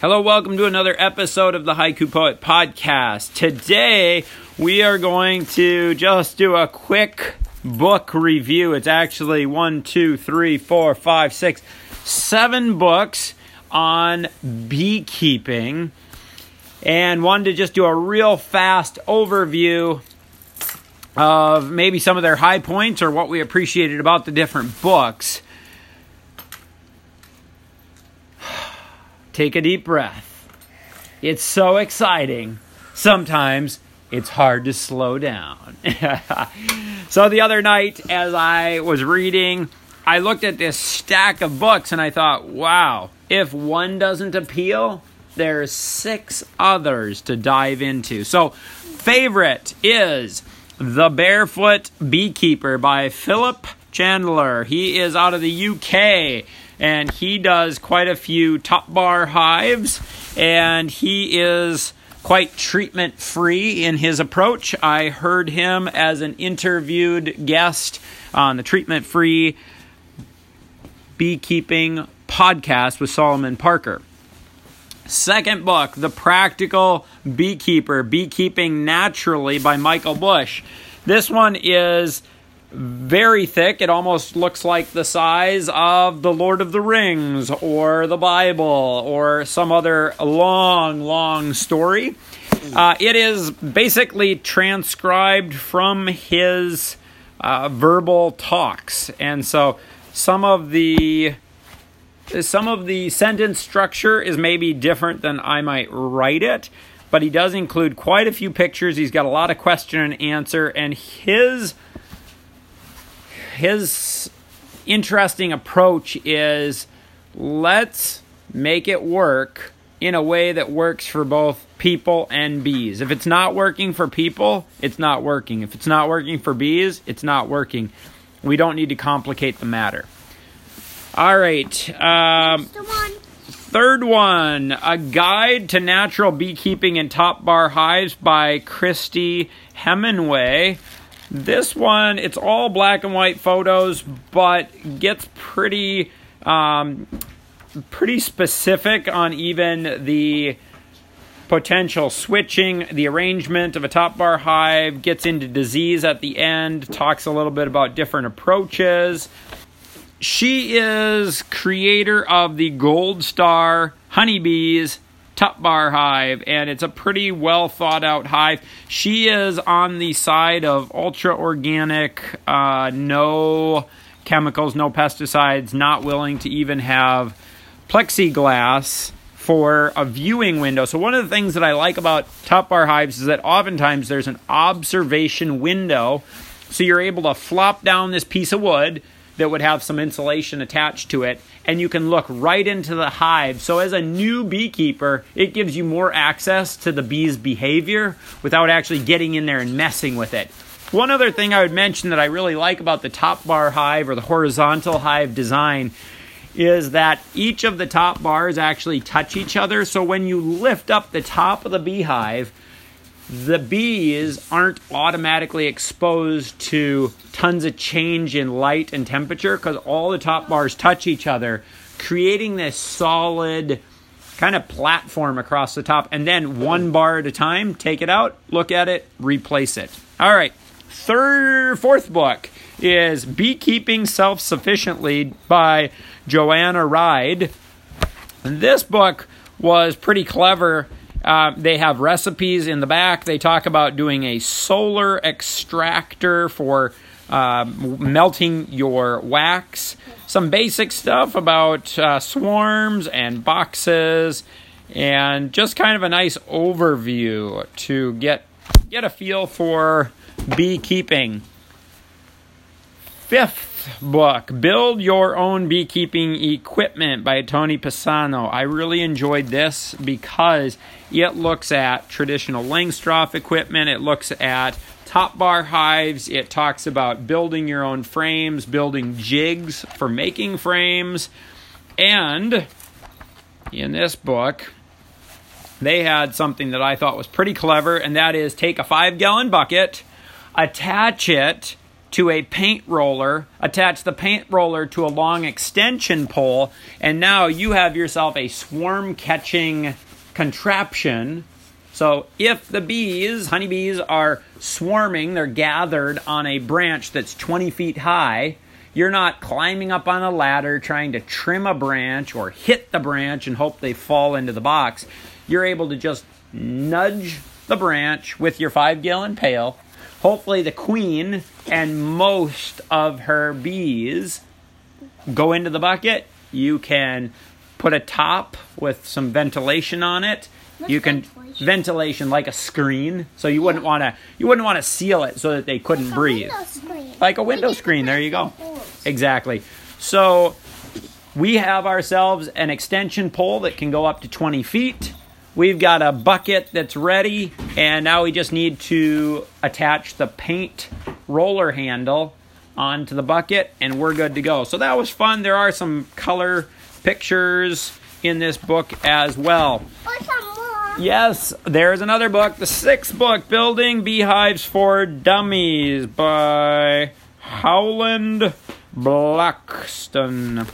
Hello, welcome to another episode of the Haiku Poet Podcast. Today, we are going to just do a quick book review. It's actually one, two, three, four, five, six, seven books on beekeeping. And wanted to just do a real fast overview of maybe some of their high points or what we appreciated about the different books. Take a deep breath. It's so exciting. Sometimes it's hard to slow down. so the other night, as I was reading, I looked at this stack of books and I thought, wow, if one doesn't appeal, there's six others to dive into. So, favorite is The Barefoot Beekeeper by Philip Chandler. He is out of the UK and he does quite a few top bar hives, and he is quite treatment free in his approach. I heard him as an interviewed guest on the treatment free beekeeping podcast with Solomon Parker. Second book, The Practical Beekeeper Beekeeping Naturally by Michael Bush. This one is very thick. It almost looks like the size of The Lord of the Rings or the Bible or some other long, long story. Uh, it is basically transcribed from his uh, verbal talks, and so some of the some of the sentence structure is maybe different than I might write it, but he does include quite a few pictures. He's got a lot of question and answer, and his his interesting approach is let's make it work in a way that works for both people and bees. If it's not working for people, it's not working. If it's not working for bees, it's not working. We don't need to complicate the matter. All right. Um, third one A Guide to Natural Beekeeping in Top Bar Hives by Christy Hemenway. This one, it's all black and white photos, but gets pretty, um, pretty specific on even the potential switching, the arrangement of a top bar hive, gets into disease at the end, talks a little bit about different approaches. She is creator of the Gold Star honeybees top bar hive, and it's a pretty well thought out hive. She is on the side of ultra organic, uh, no chemicals, no pesticides, not willing to even have plexiglass for a viewing window. So, one of the things that I like about top bar hives is that oftentimes there's an observation window. So, you're able to flop down this piece of wood that would have some insulation attached to it, and you can look right into the hive. So, as a new beekeeper, it gives you more access to the bee's behavior without actually getting in there and messing with it. One other thing I would mention that I really like about the top bar hive or the horizontal hive design is that each of the top bars actually touch each other. So, when you lift up the top of the beehive, the bees aren't automatically exposed to tons of change in light and temperature because all the top bars touch each other, creating this solid kind of platform across the top. And then one bar at a time, take it out, look at it, replace it. All right. Third, fourth book is Beekeeping Self Sufficiently by Joanna Ryde. And this book was pretty clever uh, they have recipes in the back. They talk about doing a solar extractor for uh, melting your wax. Some basic stuff about uh, swarms and boxes, and just kind of a nice overview to get get a feel for beekeeping. Fifth book, Build Your Own Beekeeping Equipment by Tony Pisano. I really enjoyed this because it looks at traditional Langstroth equipment, it looks at top bar hives, it talks about building your own frames, building jigs for making frames, and in this book, they had something that I thought was pretty clever, and that is take a five gallon bucket, attach it to a paint roller, attach the paint roller to a long extension pole, and now you have yourself a swarm catching contraption. So if the bees, honeybees, are swarming, they're gathered on a branch that's 20 feet high. You're not climbing up on a ladder trying to trim a branch or hit the branch and hope they fall into the box. You're able to just nudge the branch with your five gallon pail. Hopefully, the queen and most of her bees go into the bucket. You can put a top with some ventilation on it. What's you can ventilation? ventilation like a screen, so you wouldn't want to you wouldn't want to seal it so that they couldn't breathe. Window. Like a window screen, there you go. Exactly. So we have ourselves an extension pole that can go up to 20 feet. We've got a bucket that's ready, and now we just need to attach the paint roller handle onto the bucket, and we're good to go. So that was fun. There are some color pictures in this book as well. Or some more. Yes, there's another book, the sixth book, Building Beehives for Dummies by Howland Blackiston.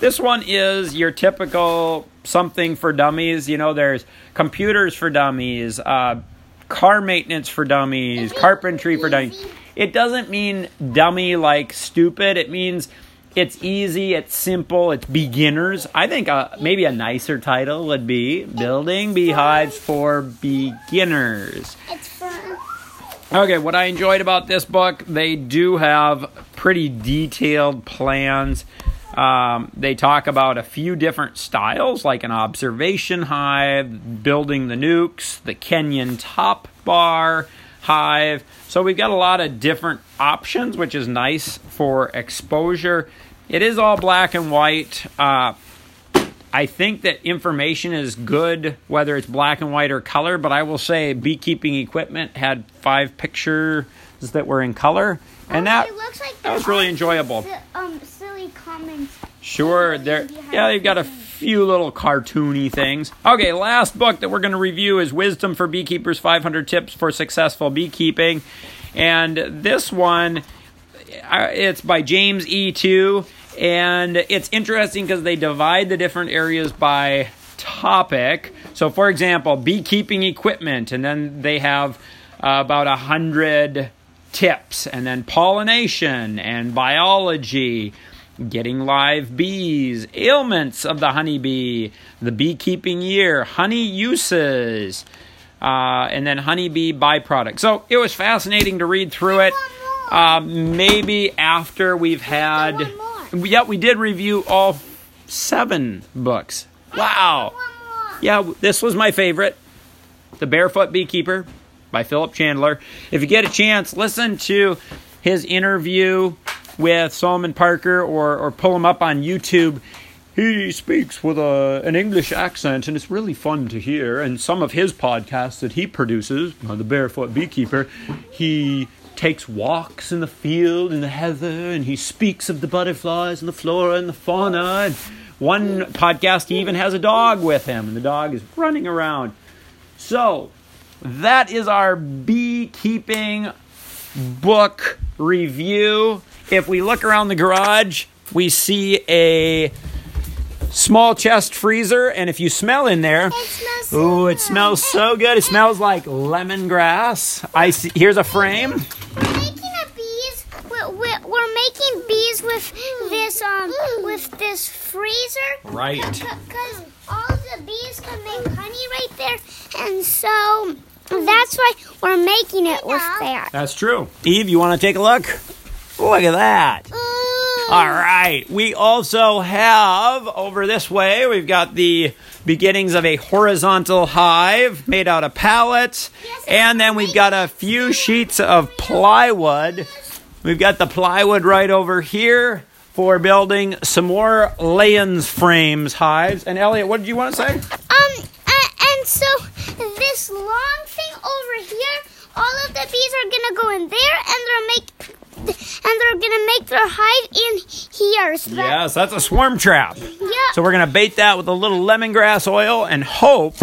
This one is your typical something for dummies. You know, there's computers for dummies, uh, car maintenance for dummies, carpentry for dummies. It doesn't mean dummy like stupid. It means it's easy, it's simple, it's beginners. I think uh, maybe a nicer title would be Building Beehives for Beginners. Okay, what I enjoyed about this book, they do have pretty detailed plans. Um, they talk about a few different styles, like an observation hive, building the nucs, the Kenyan top bar hive. So we've got a lot of different options, which is nice for exposure. It is all black and white. Uh, I think that information is good whether it's black and white or color, but I will say beekeeping equipment had five pictures that were in color, and Um, that like that was really enjoyable. si- um. Sure, there. Yeah, they've got a few little cartoony things. Okay, last book that we're going to review is Wisdom for Beekeepers: 500 Tips for Successful Beekeeping, and this one, uh, it's by James E. Tew, and it's interesting because they divide the different areas by topic. So, for example, beekeeping equipment, and then they have uh, about a hundred tips, and then pollination and biology getting live bees, ailments of the honeybee, the beekeeping year, honey uses, uh, and then honeybee byproducts. So it was fascinating to read through it. Uh, maybe after we've had, yeah, we did review all seven books. Wow. Yeah, this was my favorite The Barefoot Beekeeper by Philip Chandler. If you get a chance, listen to his interview with Solomon Parker or, or pull him up on YouTube. He speaks with a, an English accent, and it's really fun to hear. And some of his podcasts that he produces, The Barefoot Beekeeper, he takes walks in the field in the heather, and he speaks of the butterflies and the flora and the fauna. And one podcast, he even has a dog with him, and the dog is running around. So, that is our beekeeping book review. If we look around the garage, we see a small chest freezer, and if you smell in there, It smells so ooh, it smells so good. It smells like lemongrass. I see. Here's a frame. We're making a bees. We're, we're, we're making bees with this um with this freezer. Right. Because all the bees can make honey right there, and so that's why we're making it with that. That's true. Eve, you want to take a look? Look at that. All right. We also have over this way, we've got the beginnings of a horizontal hive made out of pallets. And then we've got a few sheets of plywood. We've got the plywood right over here for building some more Layens frames hives. And Elliot, what did you want to say? Um, uh, and so this long thing over here, all of the bees are gonna go in there, and they're make, and they're gonna make their hive in here. So that, Yes, that's a swarm trap. yeah. So we're going to bait that with a little lemongrass oil and hope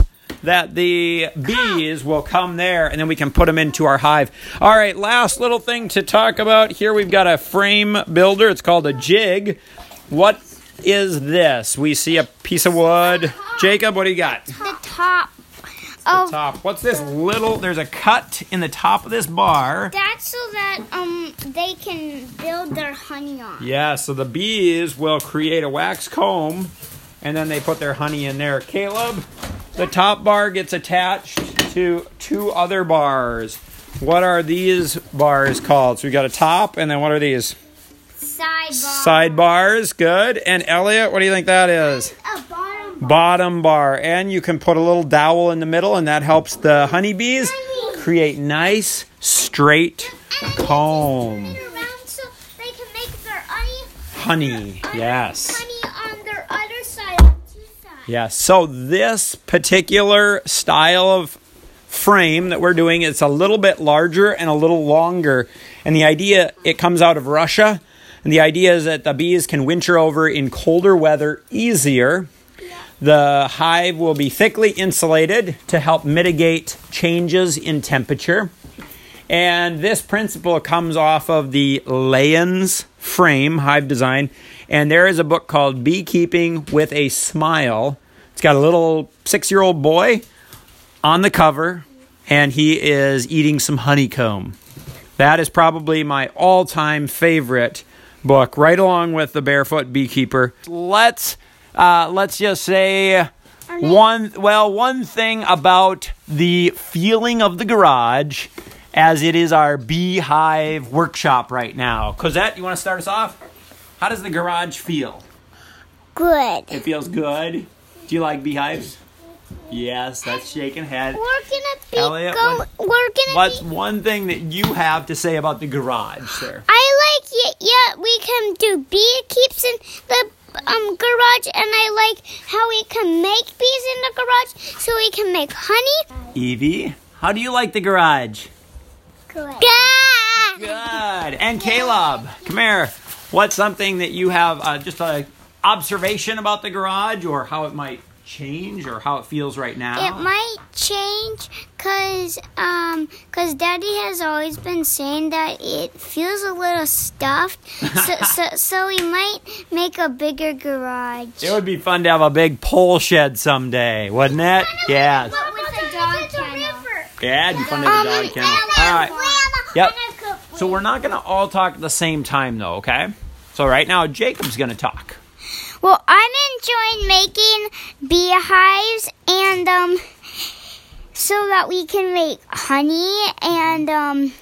that the bees will come there and then we can put them into our hive. All right, last little thing to talk about. Here we've got a frame builder. It's called a jig. What is this? We see a piece of wood. Jacob, what do you got? The top of Top. What's this little? There's a cut in the top of this bar. that's so that um they can build their honey on. Yeah, so the bees will create a wax comb and then they put their honey in there. Caleb, the top bar gets attached to two other bars. What are these bars called? So we got a top and then what are these? Sidebar. Side bars, good. And Elliot, what do you think that is? Bottom. Bar. And you can put a little dowel in the middle and that helps the honeybees create nice straight comb. Honey. Yes. Other side. So this particular style of frame that we're doing it's a little bit larger and a little longer. And the idea it comes out of Russia. And the idea is that the bees can winter over in colder weather easier. The hive will be thickly insulated to help mitigate changes in temperature. And this principle comes off of the Layens frame hive design. And there is a book called Beekeeping with a Smile. It's got a little six year old boy on the cover, and he is eating some honeycomb. That is probably my all time favorite book, right along with The Barefoot Beekeeper. Let's, uh, let's just say. One well, one thing about the feeling of the garage, as it is our beehive workshop right now. Cosette, you want to start us off? How does the garage feel? Good. It feels good. Do you like beehives? Yes, that's shaking head. We're gonna be Elliot, go. what- we're gonna What's be. one thing that you have to say about the garage, sir? I like it. Yeah, we can do bee keeps in the um garage, and I like how we can make bees in the garage, so we can make honey. Evie, how do you like the garage? Good. Good. And Caleb, come here. What's something that you have uh, just a observation about the garage, or how it might change, or how it feels right now? It might change cause um cause Daddy has always been saying that it feels a little stuffed. so, so so we might make a bigger garage. It would be fun to have a big pole shed someday, wouldn't it? Yes. But with a dog kennel. Yeah, it'd be fun to have a dog kennel. All right. Yep. So we're not gonna all talk at the same time, though. Okay. So right now, Jacob's gonna talk. Well, I'm enjoying making beehives and um so that we can make honey and um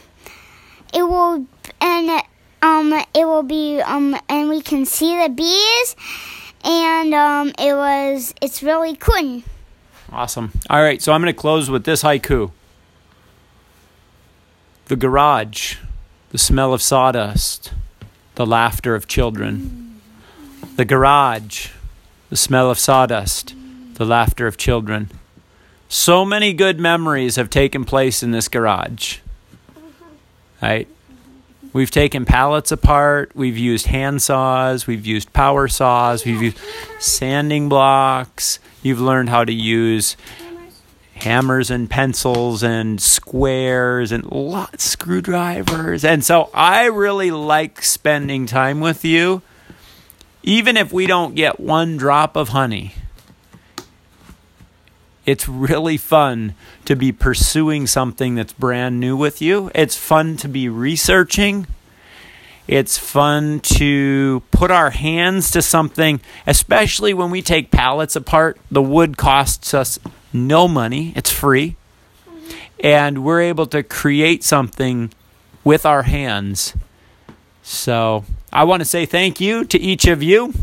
it will and um it will be um and we can see the bees and um it was it's really cool. Awesome. All right. So I'm gonna close with this haiku. The garage, the smell of sawdust, the laughter of children. The garage, the smell of sawdust, the laughter of children. So many good memories have taken place in this garage. Right? We've taken pallets apart, we've used hand saws, we've used power saws, we've used sanding blocks. You've learned how to use hammers and pencils and squares and lots of screwdrivers. And so I really like spending time with you even if we don't get one drop of honey. It's really fun to be pursuing something that's brand new with you. It's fun to be researching. It's fun to put our hands to something, especially when we take pallets apart. The wood costs us no money, it's free. And we're able to create something with our hands. So I want to say thank you to each of you.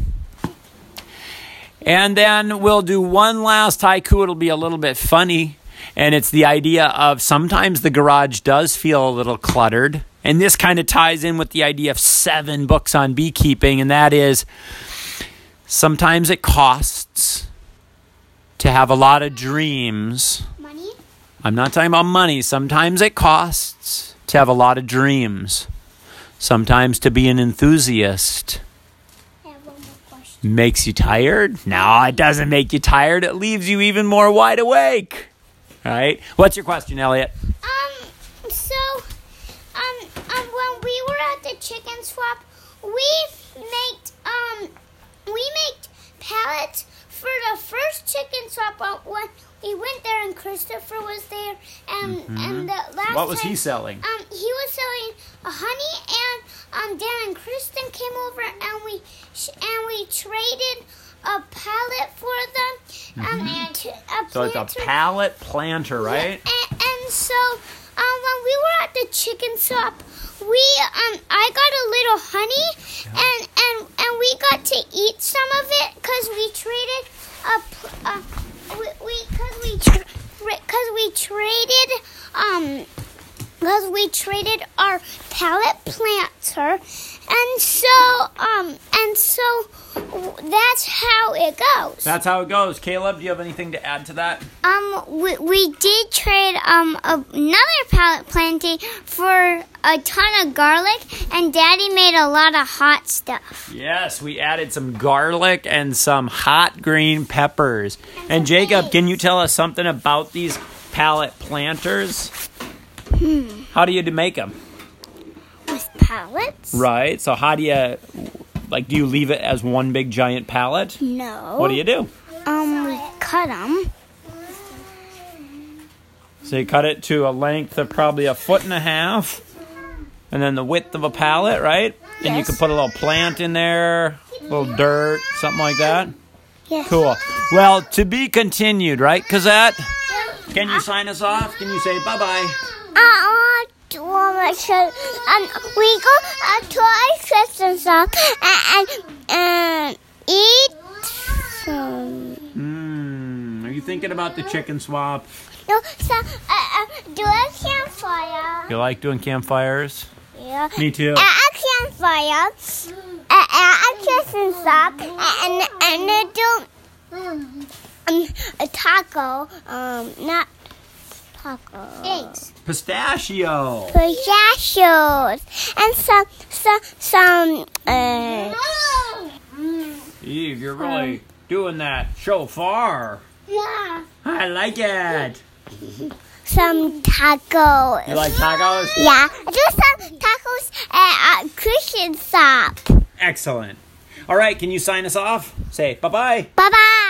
And then we'll do one last haiku. It'll be a little bit funny. And it's the idea of sometimes the garage does feel a little cluttered. And this kind of ties in with the idea of seven books on beekeeping. And that is sometimes it costs to have a lot of dreams. Money? I'm not talking about money. Sometimes it costs to have a lot of dreams. Sometimes to be an enthusiast makes you tired. No, it doesn't make you tired. It leaves you even more wide awake. All right. What's your question, Elliot? Um, so, um, um, when we were at the chicken swap, we made, um, we made pallets for the first chicken swap when we went there and Christopher was there and and the last Mm-hmm. What was time, he selling? Um, he was selling a honey and um Dan and Kristen came over and we sh- and we traded a pallet for them. Um, and t- a Mm-hmm. So it's a pallet planter, right? and, and so, um, when we were at the chicken shop, we um, I got a little honey, and and and we got to eat some of it because we traded a, a we we because we because we traded um because we traded our pallet planter, and so um and so that's how it goes. That's how it goes. Caleb, do you have anything to add to that? Um, we, we did trade um another pallet planting for a ton of garlic, and Daddy made a lot of hot stuff. Yes, we added some garlic and some hot green peppers. And some Jacob, eggs. can you tell us something about these pallet planters? How do you make them? With pallets? Right. So how do you like do you leave it as one big giant pallet? No. What do you do? Um, we cut them. So you cut it to a length of probably a foot and a half, and then the width of a pallet, right? And you can put a little plant in there, a little dirt, something like that. Yes. Cool. Well, to be continued, right, Cosette? Can you sign us off? Can you say bye bye? Uh, to my church. Um, we go uh, to our Christian shop and, and, and eat some. Hmm. Are you thinking about the chicken swap? No, so, uh, uh, do a campfire. You like doing campfires? Yeah. Me too. At a campfire, at, at a Christian shop, and and they do um, a taco, um, not taco. Eggs. Pistachio. Pistachios and some some some uh. Eve, you're really doing that so far. Yeah. I like it. Some tacos. You like tacos? Yeah, do some tacos at a Christian shop. Excellent. All right, can you sign us off? Say bye bye. Bye bye.